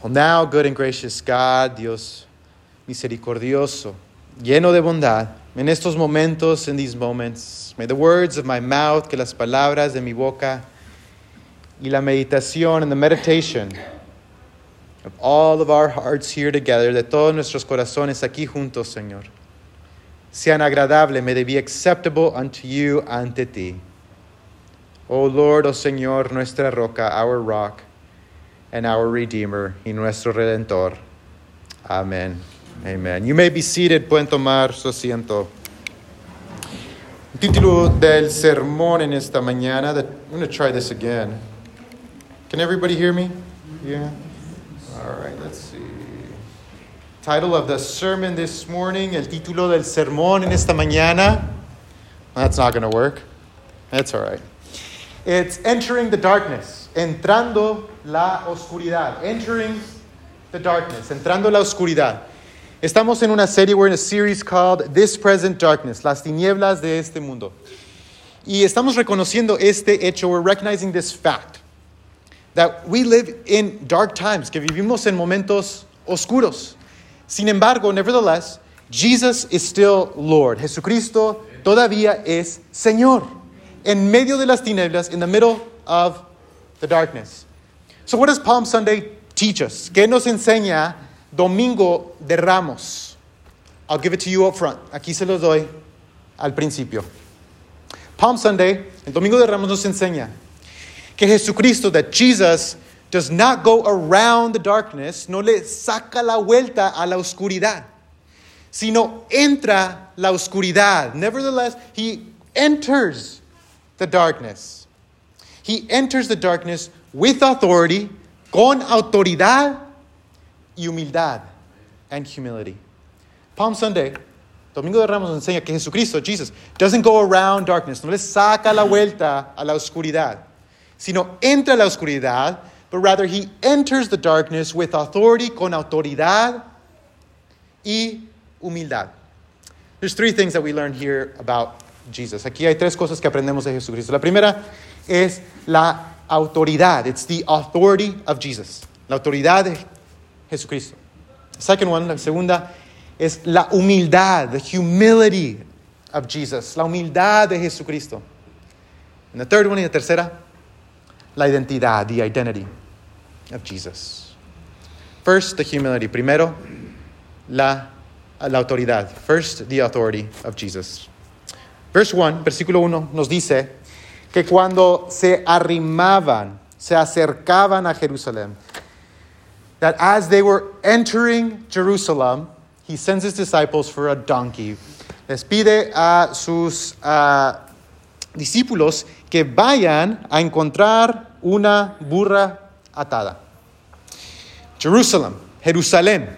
Well, now, good and gracious God, Dios misericordioso, lleno de bondad, en estos momentos, in these moments, may the words of my mouth, que las palabras de mi boca, y la meditación and the meditation of all of our hearts here together, de todos nuestros corazones aquí juntos, Señor, sean agradable, may they be acceptable unto you, ante ti. Oh Lord, oh Señor, nuestra roca, our rock, and our Redeemer y nuestro Redentor. Amén. Amen. You may be seated, pueden tomar su asiento. Título del sermón en esta mañana, that, I'm going to try this again. Can everybody hear me? Yeah? All right, let's see. Title of the sermon this morning, el título del sermón en esta mañana. That's not going to work. That's all right. It's entering the darkness, entrando la oscuridad, entering the darkness, entrando la oscuridad. Estamos en una serie, we're in a series called This Present Darkness, las tinieblas de este mundo. Y estamos reconociendo este hecho, we're recognizing this fact, that we live in dark times, que vivimos en momentos oscuros. Sin embargo, nevertheless, Jesus is still Lord. Jesucristo todavía es Señor. En medio de las tinieblas, in the middle of the darkness. So, what does Palm Sunday teach us? ¿Qué nos enseña Domingo de Ramos? I'll give it to you up front. Aquí se los doy al principio. Palm Sunday, el Domingo de Ramos nos enseña que Jesucristo, that Jesus does not go around the darkness, no le saca la vuelta a la oscuridad, sino entra la oscuridad. Nevertheless, he enters the darkness. He enters the darkness with authority, con autoridad y humildad and humility. Palm Sunday, Domingo de Ramos enseña que Jesucristo, Jesus, doesn't go around darkness, no le saca la vuelta a la oscuridad, sino entra a la oscuridad, but rather he enters the darkness with authority, con autoridad y humildad. There's three things that we learn here about Jesus. Aquí hay tres cosas que aprendemos de Jesucristo. La primera es la autoridad. It's the authority of Jesus. La autoridad de Jesucristo. The second one, la segunda, es la humildad, the humility of Jesus. La humildad de Jesucristo. And the third one, y la tercera, la identidad, the identity of Jesus. First, the humility. Primero, la, la autoridad. First, the authority of Jesus. Verse 1, versículo 1, nos dice que cuando se arrimaban, se acercaban a Jerusalén, that as they were entering Jerusalem, he sends his disciples for a donkey. Les pide a sus uh, discípulos que vayan a encontrar una burra atada. Jerusalem, Jerusalén.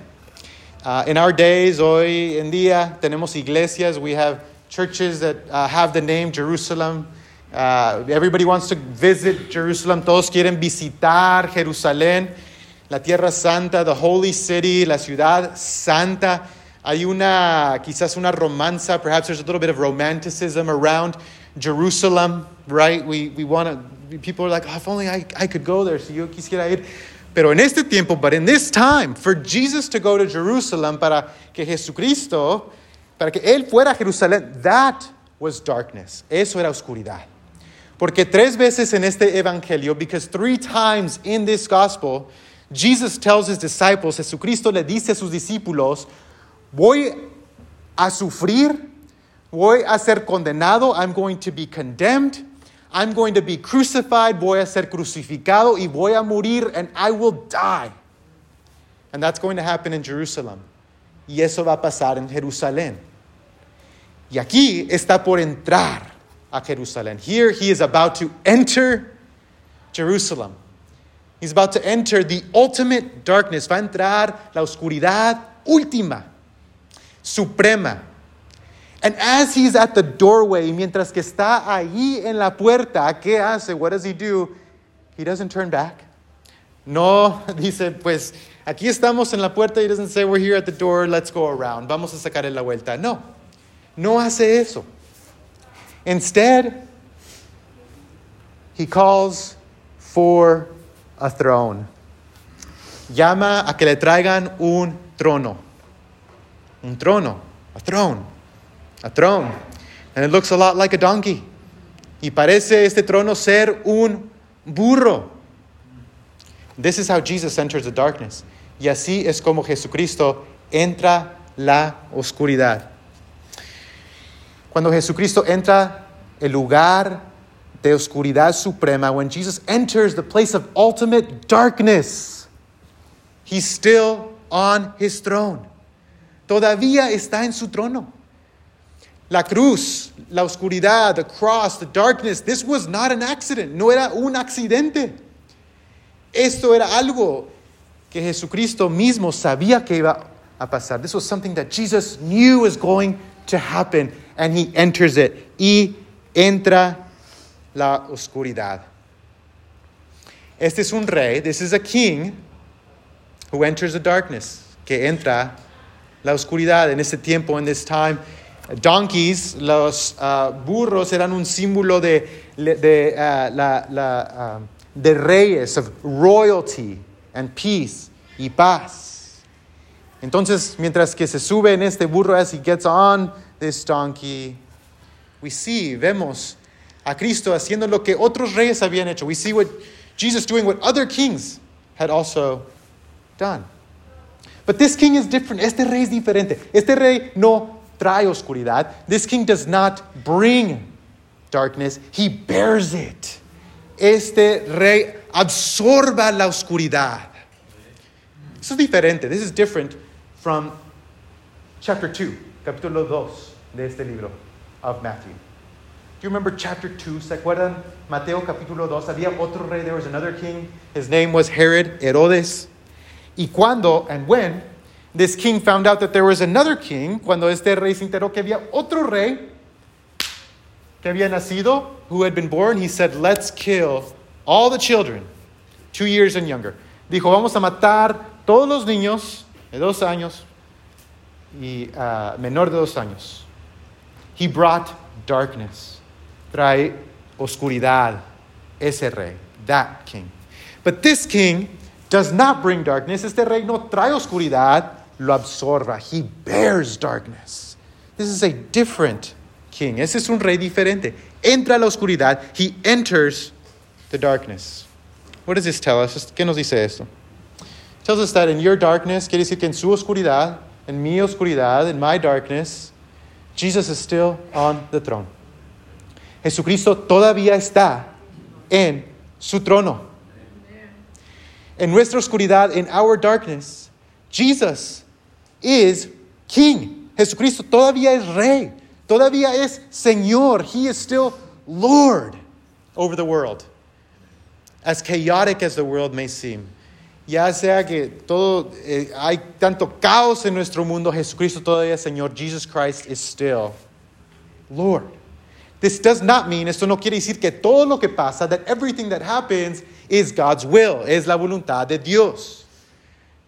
Uh, in our days, hoy en día, tenemos iglesias, we have churches that uh, have the name Jerusalem. Uh, everybody wants to visit Jerusalem. Todos quieren visitar Jerusalén, la tierra santa, the holy city, la ciudad santa. Hay una, quizás una romanza, perhaps there's a little bit of romanticism around Jerusalem, right? We, we want to, people are like, oh, if only I, I could go there, si yo quisiera ir. Pero en este tiempo, but in this time, for Jesus to go to Jerusalem, para que Jesucristo, para que Él fuera a Jerusalén, that was darkness. Eso era oscuridad. Porque tres veces en este evangelio, because three times in this gospel, Jesus tells his disciples, Jesucristo le dice a sus discípulos, voy a sufrir, voy a ser condenado, I'm going to be condemned, I'm going to be crucified, voy a ser crucificado y voy a morir and I will die. And that's going to happen in Jerusalem. Y eso va a pasar en Jerusalén. Y aquí está por entrar a Jerusalén. Here he is about to enter Jerusalem. He's about to enter the ultimate darkness. Va a entrar la oscuridad última, suprema. And as he's at the doorway, mientras que está ahí en la puerta, ¿qué hace? What does he do? He doesn't turn back. No dice, pues aquí estamos en la puerta. He doesn't say, we're here at the door, let's go around. Vamos a sacarle la vuelta. No, no hace eso. Instead, he calls for a throne. llama a que le traigan un trono. Un trono. A throne. A throne. And it looks a lot like a donkey. Y parece este trono ser un burro. This is how Jesus enters the darkness. Y así es como Jesucristo entra la oscuridad. Cuando Jesucristo entra el lugar de oscuridad suprema, when Jesus enters the place of ultimate darkness, he's still on his throne. Todavía está en su trono. La cruz, la oscuridad, the cross, the darkness, this was not an accident, no era un accidente. Esto era algo que Jesucristo mismo sabía que iba a pasar. This was something that Jesus knew was going to happen, and he enters it. Y entra la oscuridad. Este es un rey, this is a king who enters the darkness, que entra la oscuridad en este tiempo, in this time. Donkeys, los uh, burros eran un símbolo de, de, uh, la, la, uh, de reyes, of royalty and peace y paz. Entonces, mientras que se sube en este burro as he gets on this donkey, we see, vemos a Cristo haciendo lo que otros reyes habían hecho. We see what Jesus doing what other kings had also done. But this king is different. Este rey es diferente. Este rey no trae oscuridad. This king does not bring darkness, he bears it. Este rey absorba la oscuridad. This is diferente. This is different from chapter 2, capítulo 2 de este libro of Matthew. Do you remember chapter 2? ¿Se acuerdan? Mateo capítulo 2. Había otro rey. There was another king. His name was Herod, Herodes. Y cuando and when this king found out that there was another king, cuando este rey se enteró que había otro rey que había nacido, who had been born, he said, Let's kill all the children, two years and younger. Dijo, vamos a matar todos los niños de dos años y uh, menor de dos años. He brought darkness. Trae oscuridad. Ese rey, that king. But this king does not bring darkness. Este rey no trae oscuridad, lo absorba. He bears darkness. This is a different king. Ese es un rey diferente. Entra a la oscuridad. He enters the darkness. What does this tell us? ¿Qué nos dice esto? It tells us that in your darkness, quiere decir que en su oscuridad, en mi oscuridad, in my darkness, Jesus is still on the throne. Jesucristo todavía está en su trono. En nuestra oscuridad, in our darkness, Jesus is king. Jesucristo todavía es rey. Todavía es Señor. He is still Lord over the world. As chaotic as the world may seem. Ya sea que todo eh, hay tanto caos en nuestro mundo, Jesucristo todavía Señor. Jesus Christ is still Lord. This does not mean, esto no quiere decir que todo lo que pasa, that everything that happens is God's will, es la voluntad de Dios.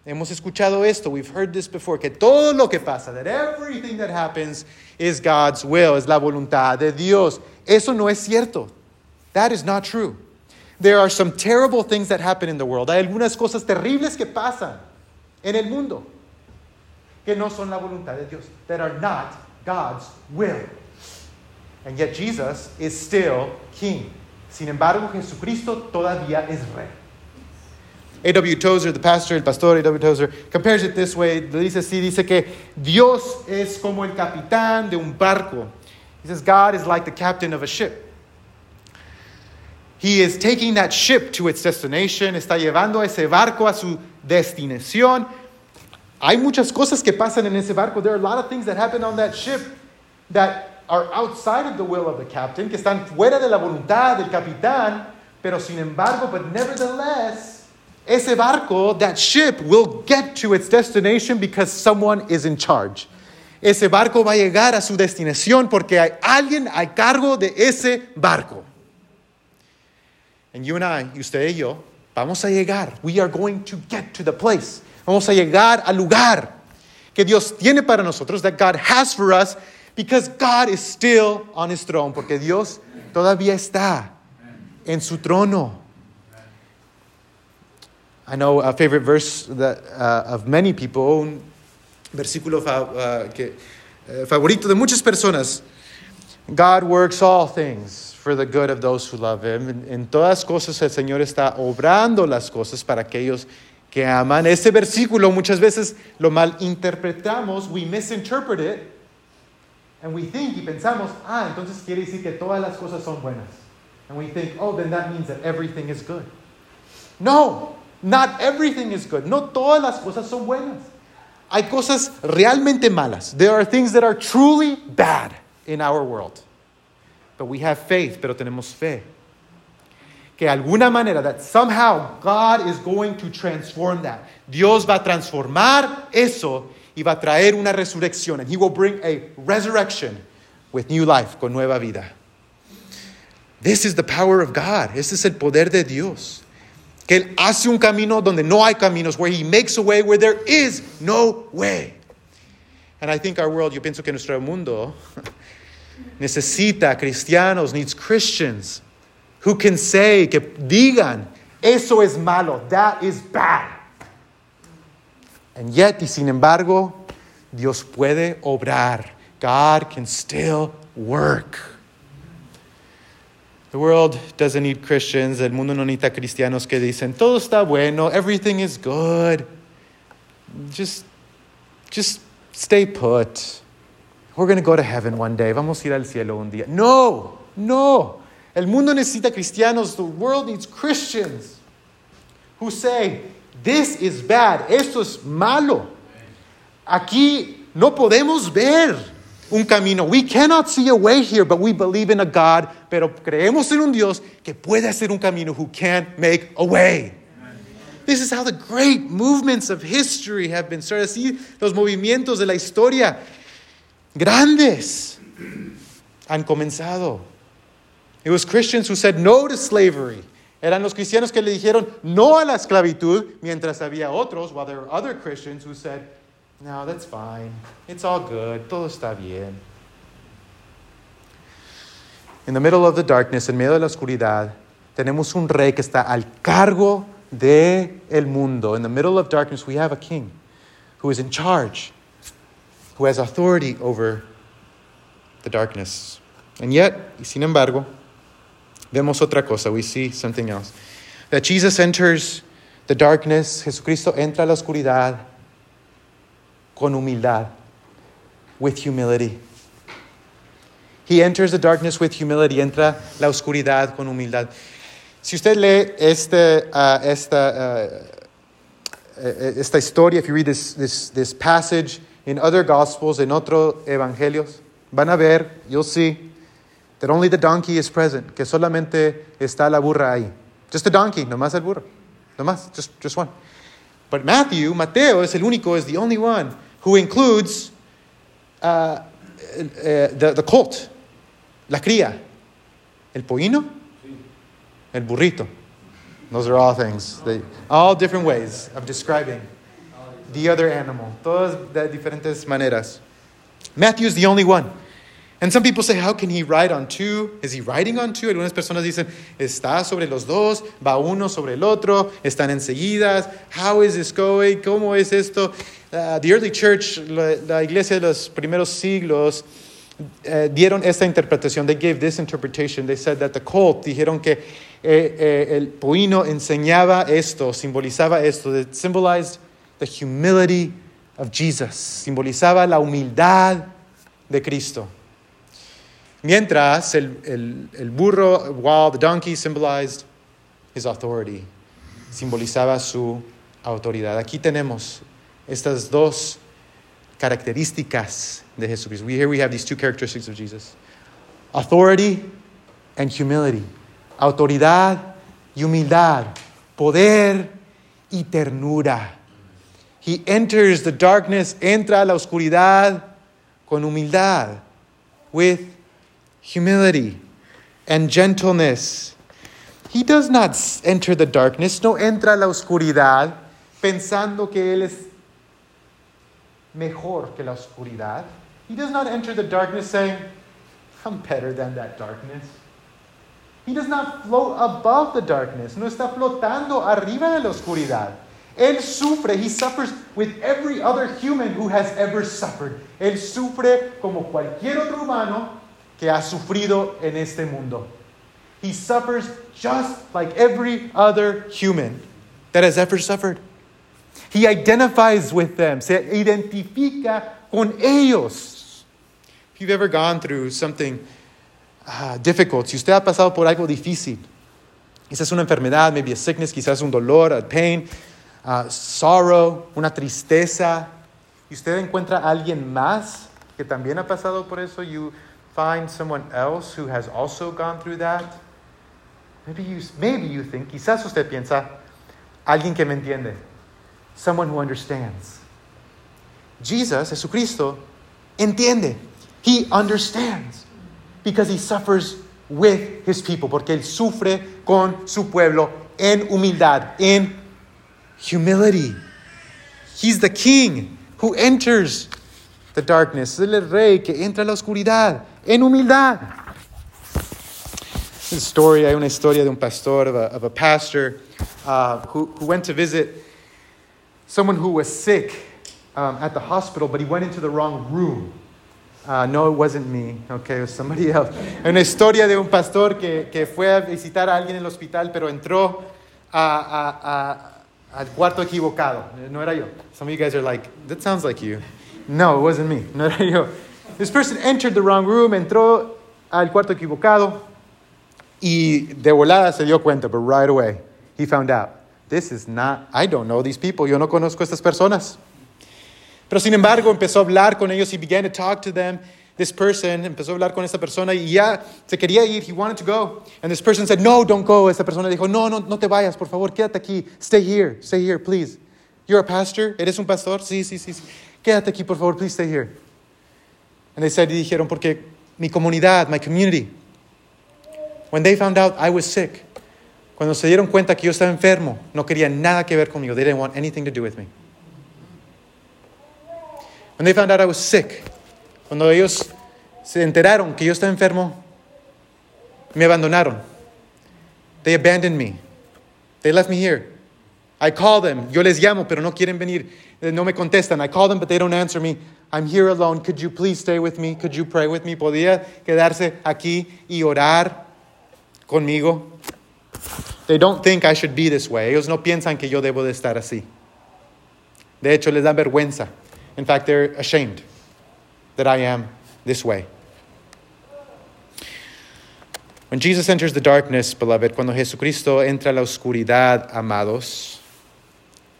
Hemos escuchado esto, we've heard this before, que todo lo que pasa, that everything that happens is God's will, es la voluntad de Dios. Eso no es cierto. That is not true. There are some terrible things that happen in the world. Hay algunas cosas terribles que pasan en el mundo que no son la voluntad de Dios, that are not God's will. And yet Jesus is still king. Sin embargo, Jesucristo todavía es rey. A.W. Tozer, the pastor, el pastor A.W. Tozer, compares it this way. Dice así, dice que Dios es como el capitán de un barco. He says God is like the captain of a ship. He is taking that ship to its destination, está llevando ese barco a su destinación. Hay muchas cosas que pasan en ese barco. There are a lot of things that happen on that ship that are outside of the will of the captain, que están fuera de la voluntad del capitán, pero sin embargo, but nevertheless, ese barco, that ship, will get to its destination because someone is in charge. Ese barco va a llegar a su destinación porque hay alguien a cargo de ese barco. And you and I, usted y yo, vamos a llegar. We are going to get to the place. Vamos a llegar al lugar que Dios tiene para nosotros, that God has for us, because God is still on his throne, porque Dios todavía está en su trono. I know a favorite verse that, uh, of many people, un versículo fa- uh, que, eh, favorito de muchas personas. God works all things for the good of those who love Him. En, en todas cosas el Señor está obrando las cosas para aquellos que aman. Este versículo muchas veces lo malinterpretamos, we misinterpret it, and we think y pensamos, ah, entonces quiere decir que todas las cosas son buenas. And we think, oh, then that means that everything is good. No, not everything is good. No todas las cosas son buenas. Hay cosas realmente malas. There are things that are truly bad in our world. But we have faith, pero tenemos fe. Que alguna manera, that somehow God is going to transform that. Dios va a transformar eso y va a traer una resurrección. And He will bring a resurrection with new life, con nueva vida. This is the power of God. Este es el poder de Dios. Que Él hace un camino donde no hay caminos, where He makes a way where there is no way. And I think our world, yo pienso que nuestro mundo necesita cristianos, needs Christians who can say, que digan, eso es malo, that is bad. And yet, y sin embargo, Dios puede obrar. God can still work. The world doesn't need Christians. El mundo no necesita cristianos que dicen, todo está bueno, everything is good. Just, just stay put. We're going to go to heaven one day. Vamos a ir al cielo un día. No, no. El mundo necesita cristianos. The world needs Christians who say, this is bad. Esto es malo. Aquí no podemos ver un camino. We cannot see a way here, but we believe in a God. Pero creemos en un Dios que puede hacer un camino, who can make a way. This is how the great movements of history have been started. Así los movimientos de la historia grandes han comenzado. It was Christians who said no to slavery. Eran los cristianos que le dijeron no a la esclavitud, mientras había otros, while there were other Christians who said, no, that's fine. It's all good. Todo está bien. In the middle of the darkness, en medio de la oscuridad, tenemos un rey que está al cargo de el mundo. In the middle of darkness, we have a king who is in charge, who has authority over the darkness. And yet, y sin embargo, vemos otra cosa. We see something else. That Jesus enters the darkness, Jesucristo entra a la oscuridad con humildad, with humility. He enters the darkness with humility, entra la oscuridad con humildad. Si usted lee este, uh, esta, uh, esta historia, if you read this, this, this passage in other gospels, in otros evangelios, van a ver, you'll see, that only the donkey is present, que solamente está la burra ahí. Just a donkey, no más el burro. No más, just, just one. But Matthew, Mateo, es el único, is the only one who includes uh, uh, the, the colt, la cría, el pollino, el burrito. Those are all things, they, all different ways of describing the other animal, todas de diferentes maneras. Matthew is the only one. And some people say, how can he ride on two? Is he riding on two? Algunas personas dicen, está sobre los dos, va uno sobre el otro, están enseguidas. How is this going? ¿Cómo es esto? Uh, the early church, la, la, iglesia de los primeros siglos, uh, dieron esta interpretación. They gave this interpretation. They said that the colt, dijeron que eh, eh, el poino enseñaba esto, simbolizaba esto. It symbolized the humility of Jesus. Simbolizaba la humildad de Cristo. Mientras el, el, el, burro, while the donkey symbolized his authority, simbolizaba su autoridad. Aquí tenemos estas dos características de Jesucristo. We, here we have these two characteristics of Jesus authority and humility. Autoridad y humildad. Poder y ternura. He enters the darkness, entra a la oscuridad con humildad, with humility and gentleness. He does not enter the darkness, no entra a la oscuridad pensando que Él es mejor que la oscuridad. He does not enter the darkness saying, I'm better than that darkness. He does not float above the darkness. No está flotando arriba de la oscuridad. Él sufre. He suffers with every other human who has ever suffered. Él sufre como cualquier otro humano que ha sufrido en este mundo. He suffers just like every other human that has ever suffered. He identifies with them. Se identifica con ellos. If you've ever gone through something uh, difficult, si usted ha pasado por algo difícil, quizás una enfermedad, maybe a sickness, quizás un dolor, a pain, uh, sorrow, una tristeza, y usted encuentra a alguien más que también ha pasado por eso, you find someone else who has also gone through that. Maybe you, maybe you think, quizás usted piensa, alguien que me entiende, someone who understands. Jesus, Jesucristo, entiende. He understands because he suffers with his people, porque él sufre con su pueblo en humildad, in humility. He's the king who enters the darkness. Es el rey que entra a la oscuridad en humildad. This story, hay una historia de un pastor, of a, of a pastor, uh, who, who went to visit someone who was sick um, at the hospital, but he went into the wrong room. Uh, no, it wasn't me, okay, it was somebody else. Una historia de un pastor que, que fue a visitar a alguien en el hospital, pero entró a, a, a, al cuarto equivocado. Eh, no era yo. Some of you guys are like, that sounds like you. No, it wasn't me. No era yo. This person entered the wrong room, entró al cuarto equivocado y de volada se dio cuenta, but right away he found out, this is not, I don't know these people, yo no conozco estas personas. Pero sin embargo empezó a hablar con ellos, he began to talk to them. This person empezó a hablar con esta persona y ya se quería ir, he wanted to go. And this person said, no, don't go. Esta persona dijo, no, no, no te vayas, por favor, quédate aquí. Stay here, stay here, please. You're a pastor? ¿Eres un pastor? Sí, sí, sí. sí. Quédate aquí, por favor, please stay here. And they said, y dijeron, porque mi comunidad, my community, when they found out I was sick, cuando se dieron cuenta que yo estaba enfermo, no querían nada que ver conmigo. They didn't want anything to do with me. When they found out I was sick, cuando ellos se enteraron que yo estaba enfermo, me abandonaron. They abandoned me. They left me here. I call them. Yo les llamo, pero no quieren venir. Eh, no me contestan. I call them, but they don't answer me. I'm here alone. Could you please stay with me? Could you pray with me? ¿Podría quedarse aquí y orar conmigo? They don't think I should be this way. Ellos no piensan que yo debo de estar así. De hecho, les da vergüenza. In fact, they're ashamed that I am this way. When Jesus enters the darkness, beloved, cuando Jesucristo entra la oscuridad, amados,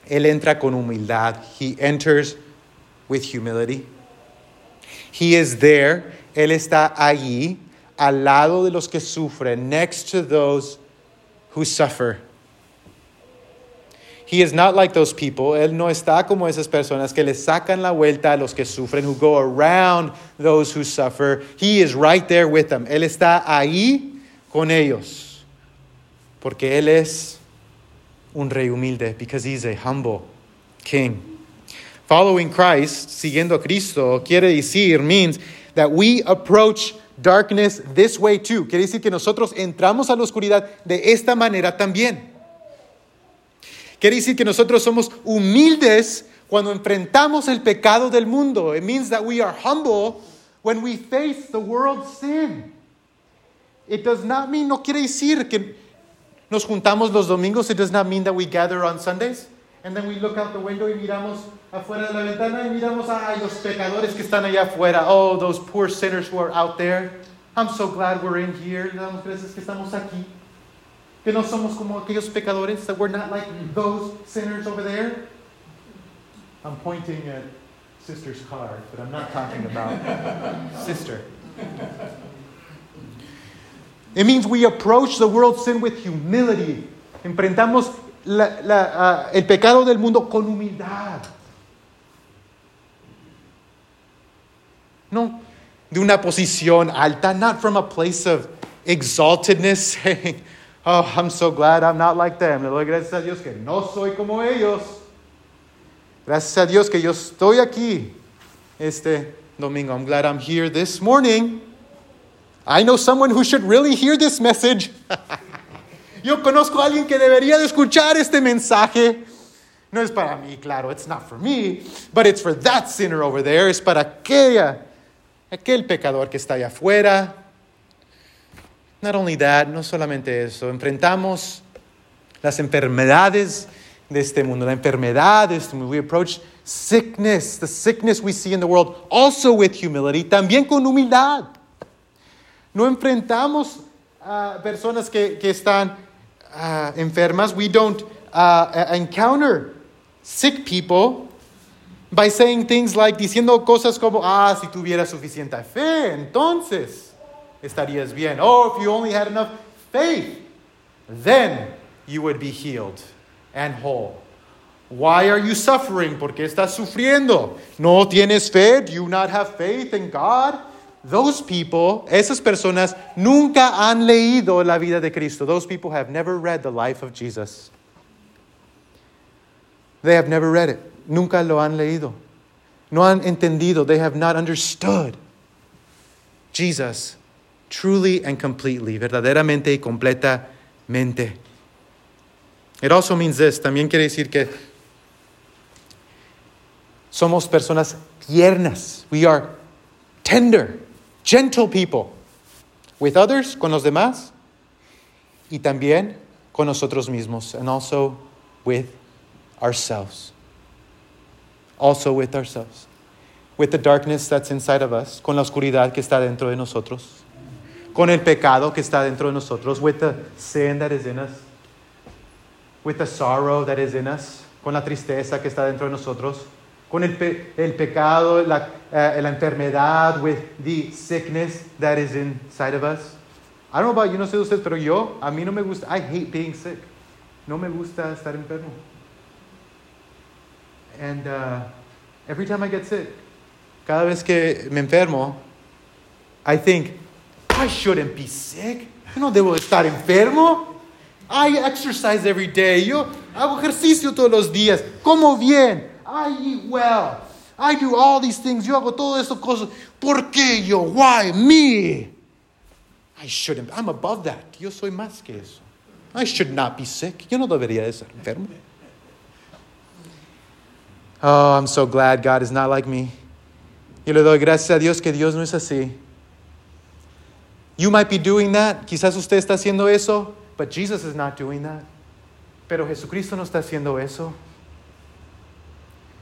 Él entra con humildad. He enters with humility. He is there. Él está allí, al lado de los que sufren, next to those who suffer. He is not like those people. Él no está como esas personas que le sacan la vuelta a los que sufren, who go around those who suffer. He is right there with them. Él está ahí con ellos. Porque Él es un rey humilde, because He's a humble king. Following Christ, siguiendo a Cristo, quiere decir, means that we approach darkness this way too. Quiere decir que nosotros entramos a la oscuridad de esta manera también. Quiere decir que nosotros somos humildes cuando enfrentamos el pecado del mundo. It means that we are humble when we face the world's sin. It does not mean, no quiere decir que nos juntamos los domingos. It does not mean that we gather on Sundays. And then we look out the window y miramos afuera de la ventana y miramos, ay, los pecadores que están allá afuera. Oh, those poor sinners who are out there. I'm so glad we're in here. Damos gracias que estamos aquí. Que no somos como aquellos pecadores, that we're not like those sinners over there. I'm pointing at sister's card, but I'm not talking about sister. It means we approach the world's sin with humility. Enfrentamos la, la, uh, el pecado del mundo con humildad. No de una posición alta, not from a place of exaltedness, saying, Oh, I'm so glad I'm not like them. Le doy gracias a Dios que no soy como ellos. Gracias a Dios que yo estoy aquí este domingo. I'm glad I'm here this morning. I know someone who should really hear this message. Yo conozco a alguien que debería de escuchar este mensaje. No es para mí, claro, it's not for me, but it's for that sinner over there. Es para aquella, aquel pecador que está allá afuera. Not only that, no solamente eso, enfrentamos las enfermedades de este mundo, la enfermedad de este mundo. We approach sickness, the sickness we see in the world, also with humility, también con humildad. No enfrentamos a personas que, que están uh, enfermas. We don't uh, encounter sick people by saying things like diciendo cosas como, ah, si tuvieras suficiente fe, entonces estarías bien. Oh, if you only had enough faith, then you would be healed and whole. Why are you suffering? ¿Por qué estás sufriendo? ¿No tienes fe? Do you not have faith in God? Those people, esas personas, nunca han leído la vida de Cristo. Those people have never read the life of Jesus. They have never read it. Nunca lo han leído. No han entendido. They have not understood Jesus truly and completely, verdaderamente y completamente. It also means this. También quiere decir que somos personas tiernas. We are tender, gentle people with others, con los demás, y también con nosotros mismos, and also with ourselves. Also with ourselves. With the darkness that's inside of us, con la oscuridad que está dentro de nosotros, con el pecado que está dentro de nosotros, with the sin that is in us, with the sorrow that is in us, con la tristeza que está dentro de nosotros, con el, el pecado, la, uh, la enfermedad, with the sickness that is inside of us. I don't know about you, no sé de ustedes, pero yo, a mí no me gusta, I hate being sick. No me gusta estar enfermo. And uh, every time I get sick, cada vez que me enfermo, I think, I shouldn't be sick. Yo no debo estar enfermo. I exercise every day. Yo hago ejercicio todos los días. Como bien. I eat well. I do all these things. Yo hago todo eso cosas. ¿Por qué yo? Why me? I shouldn't. I'm above that. Yo soy más que eso. I should not be sick. Yo no debería estar enfermo. Oh, I'm so glad God is not like me. Yo le doy gracias a Dios que Dios no es así. You might be doing that. Quizás usted está haciendo eso, but Jesus is not doing that. Pero Jesucristo no está haciendo eso.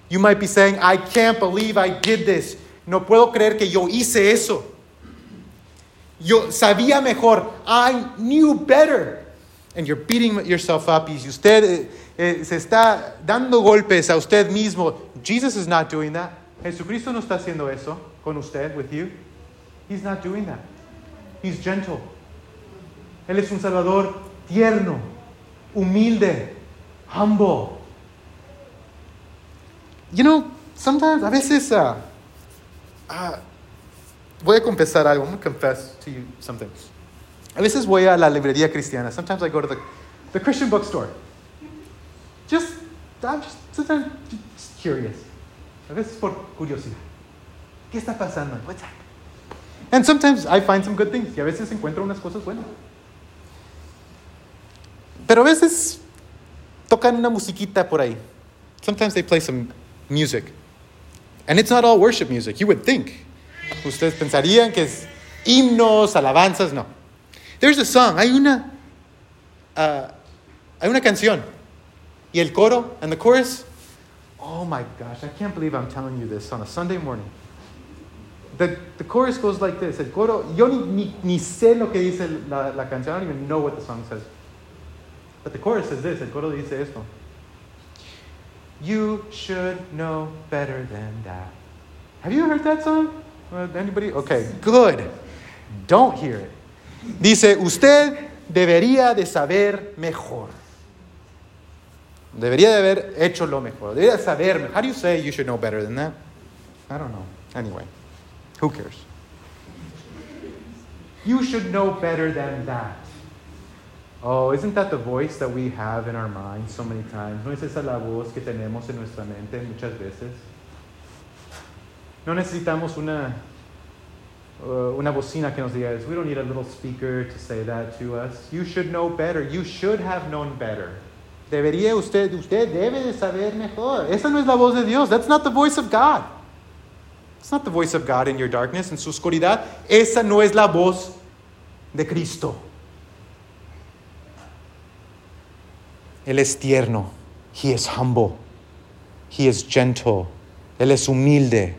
You might be saying, I can't believe I did this. No puedo creer que yo hice eso. Yo sabía mejor. I knew better. And you're beating yourself up. Y si usted eh, eh, se está dando golpes a usted mismo, Jesus is not doing that. Jesucristo no está haciendo eso con usted, with you. He's not doing that. He's gentle. Él es un Salvador tierno, humilde, humble. You know, sometimes, a veces, uh, uh, voy a confesar algo. I'm going to confess to you something. A veces voy a la librería cristiana. Sometimes I go to the, the Christian bookstore. Just, I'm just, sometimes just curious. A veces por curiosidad. ¿Qué está pasando? What's happening? And sometimes I find some good things. Y a veces encuentro unas cosas buenas. Pero a veces tocan una musiquita por ahí. Sometimes they play some music. And it's not all worship music. You would think. Ustedes pensarían que es himnos, alabanzas. No. There's a song. Hay una, uh, hay una canción. Y el coro and the chorus. Oh my gosh, I can't believe I'm telling you this on a Sunday morning. The, the chorus goes like this. El coro, yo ni, ni, ni sé lo que dice la, la canción. I don't even know what the song says. But the chorus says this. El coro dice esto. You should know better than that. Have you heard that song? Uh, anybody? Okay, good. Don't hear it. Dice, usted debería de saber mejor. Debería de haber hecho lo mejor. Debería saber. How do you say you should know better than that? I don't know. Anyway, who cares? You should know better than that. Oh, isn't that the voice that we have in our mind so many times? ¿No es esa la voz que tenemos en nuestra mente muchas veces? ¿No necesitamos una, uh, una bocina que nos diga, eso. we don't need a little speaker to say that to us. You should know better. You should have known better. Debería usted, usted debe de saber mejor. Esa no es la voz de Dios. That's not the voice of God. It's not the voice of God in your darkness, en su oscuridad. Esa no es la voz de Cristo. Él es tierno. He is humble. He is gentle. Él es humilde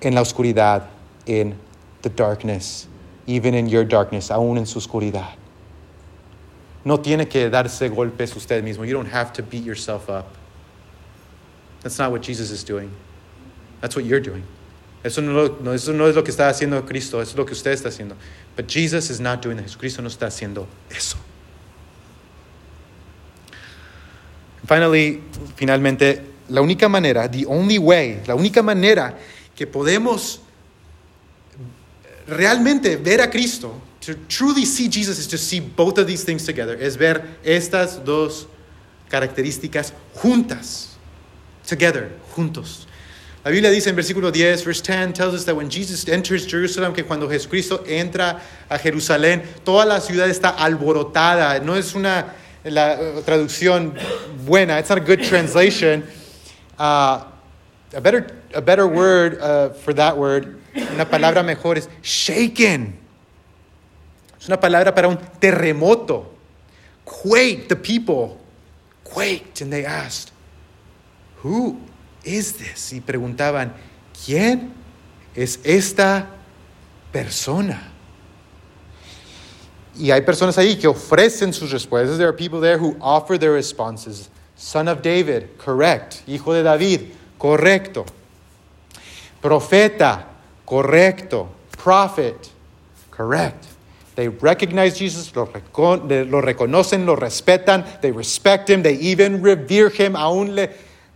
en la oscuridad, in the darkness, even in your darkness, aún en su oscuridad. No tiene que darse golpes usted mismo. You don't have to beat yourself up. That's not what Jesus is doing. That's what you're doing. Eso no, no, eso no es lo que está haciendo Cristo, eso es lo que usted está haciendo. But Jesus is not doing that. Jesucristo no está haciendo eso. Finally, finalmente, la única manera, the only way, la única manera que podemos realmente ver a Cristo, to truly see Jesus is to see both of these things together, es ver estas dos características juntas, together, juntos. La Biblia dice en versículo 10, verse 10, tells us that when Jesus enters Jerusalem, que cuando Jesucristo entra a Jerusalén, toda la ciudad está alborotada. No es una la, uh, traducción buena, it's not a good translation. Uh, a, better, a better word uh, for that word, una palabra mejor es shaken. Es una palabra para un terremoto. Quaked, the people quaked, and they asked, Who is this? Y preguntaban, ¿quién es esta persona? Y hay personas ahí que ofrecen sus respuestas. There are people there who offer their responses. Son of David, correct. Hijo de David, correcto. Profeta, correcto. Prophet, correct. They recognize Jesus, lo, recon lo reconocen, lo respetan, they respect him, they even revere him, aún le,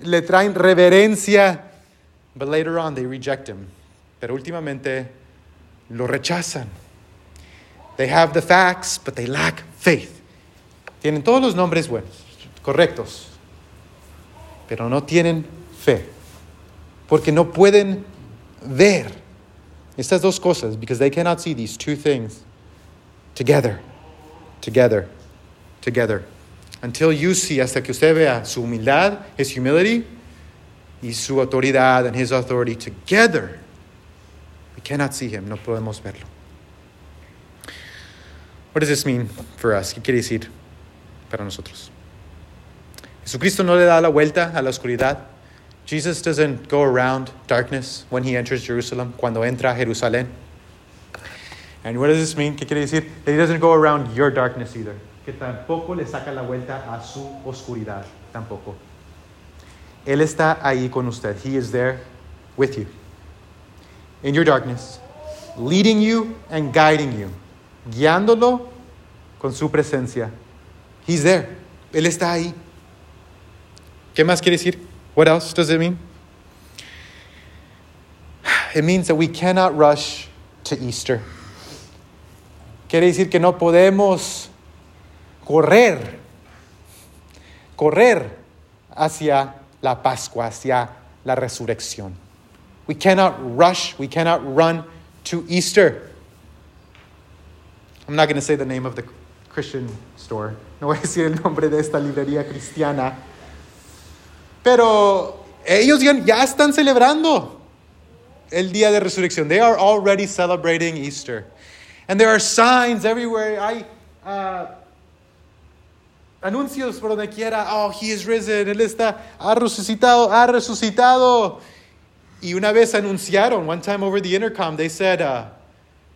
le traen reverencia. But later on, they reject him. Pero últimamente lo rechazan. They have the facts, but they lack faith. Tienen todos los nombres buenos, correctos, pero no tienen fe. Porque no pueden ver estas dos cosas, because they cannot see these two things together, together, together. Until you see, hasta que usted vea su humildad, his humility, y su autoridad and his authority together, we cannot see him, no podemos verlo. What does this mean for us? ¿Qué quiere decir para nosotros? Jesucristo no le da la vuelta a la oscuridad. Jesus doesn't go around darkness when he enters Jerusalem, cuando entra a Jerusalén. And what does this mean? ¿Qué quiere decir? That he doesn't go around your darkness either. Que tampoco le saca la vuelta a su oscuridad. Tampoco. Él está ahí con usted. He is there with you. In your darkness, leading you and guiding you. Guiándolo con su presencia. He's there. Él está ahí. ¿Qué más quiere decir? What else does it mean? It means that we cannot rush to Easter. Quiere decir que no podemos correr, correr hacia la Pascua, hacia la resurrección. We cannot rush, we cannot run to Easter. I'm not going to say the name of the Christian store. No voy a decir el nombre de esta librería cristiana. Pero ellos ya, están celebrando el día de resurrección. They are already celebrating Easter. And there are signs everywhere. Hay uh, anuncios por donde quiera. Oh, he is risen. Él está, ha resucitado, ha resucitado. Y una vez anunciaron, one time over the intercom, they said, uh,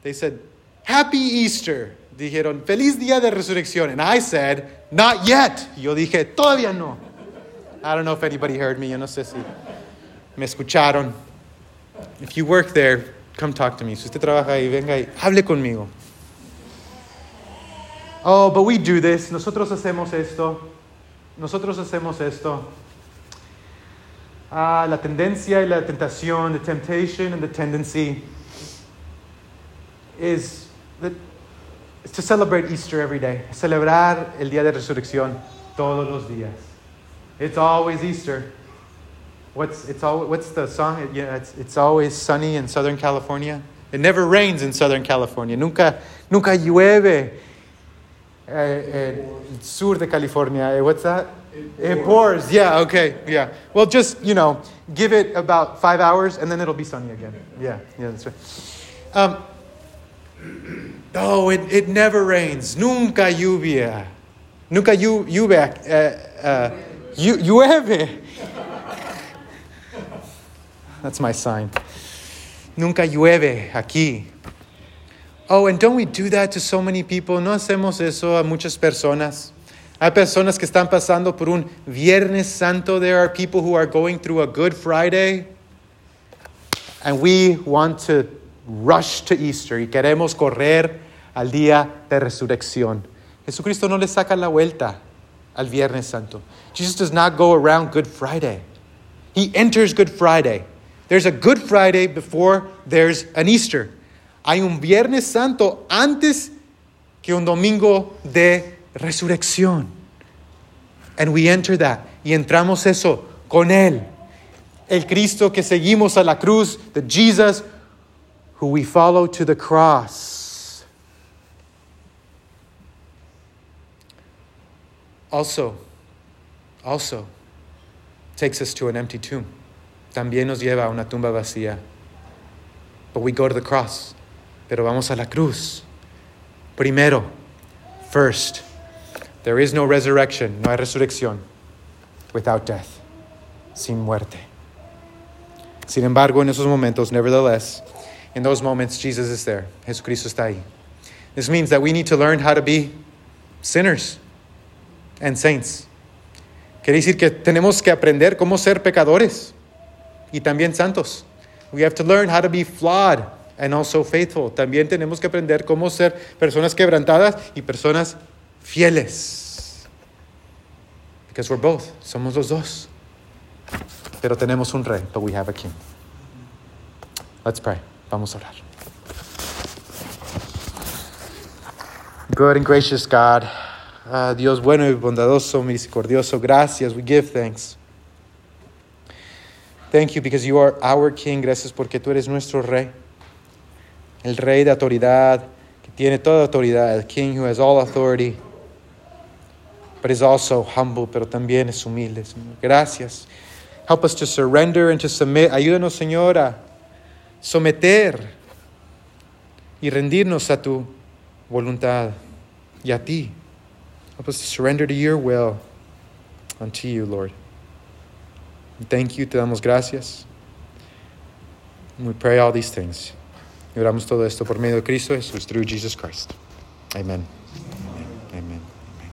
they said, Happy Easter. Dijeron, feliz día de resurrección. And I said, not yet. Y yo dije, todavía no. I don't know if anybody heard me. Yo no sé si me escucharon. If you work there, come talk to me. Si usted trabaja ahí, venga y hable conmigo. Oh, but we do this. Nosotros hacemos esto. Nosotros hacemos esto. Ah, la tendencia y la tentación, the temptation and the tendency is, to celebrate Easter every day. Celebrar el día de resurrección todos los días. It's always Easter. What's, it's all, what's the song? Yeah, it's, it's always sunny in Southern California. It never rains in Southern California. Nunca, nunca llueve eh, en sur de California. Eh, What's that? It pours. Yeah, okay, yeah. Well, just, you know, give it about five hours and then it'll be sunny again. Yeah, yeah, that's right. Um, oh, it, it never rains. Nunca lluvia. Nunca llu- lluvia. Uh, uh, llu- llueve. That's my sign. Nunca llueve aquí. Oh, and don't we do that to so many people? ¿No hacemos eso a muchas personas? Hay personas que están pasando por un Viernes Santo. There are people who are going through a Good Friday. And we want to rush to Easter y queremos correr al día de resurrección. Jesucristo no le saca la vuelta al Viernes Santo. Jesus does not go around Good Friday. He enters Good Friday. There's a Good Friday before there's an Easter. Hay un Viernes Santo antes que un domingo de resurrección. And we enter that. Y entramos eso con Él. El Cristo que seguimos a la cruz, the Jesus who we follow to the cross. Also, also takes us to an empty tomb. También nos lleva a una tumba vacía. But we go to the cross. Pero vamos a la cruz. Primero, first, there is no resurrection, no hay resurrección without death, sin muerte. Sin embargo, en esos momentos, nevertheless, in those moments, Jesus is there. Jesucristo está ahí. This means that we need to learn how to be sinners and saints. Quiere decir que tenemos que aprender cómo ser pecadores y también santos. We have to learn how to be flawed and also faithful. También tenemos que aprender cómo ser personas quebrantadas y personas fieles. Because we're both. Somos los dos. Pero tenemos un rey, but we have a king. Let's pray. Vamos a orar. Good and gracious God, ah, Dios bueno y bondadoso, misericordioso, gracias. We give thanks. Thank you because you are our king. Gracias porque tú eres nuestro rey. El rey de autoridad, que tiene toda autoridad. El king who has all authority. But is also humble, pero también es humilde. Señor. Gracias. Help us to surrender and to submit. Ayúdanos, Señor, a someter y rendirnos a tu voluntad y a ti. Help us to surrender to your will unto you, Lord. Thank you, te damos gracias. And we pray all these things. Y oramos todo esto por medio de Cristo Jesús, through Jesus Christ. Amen.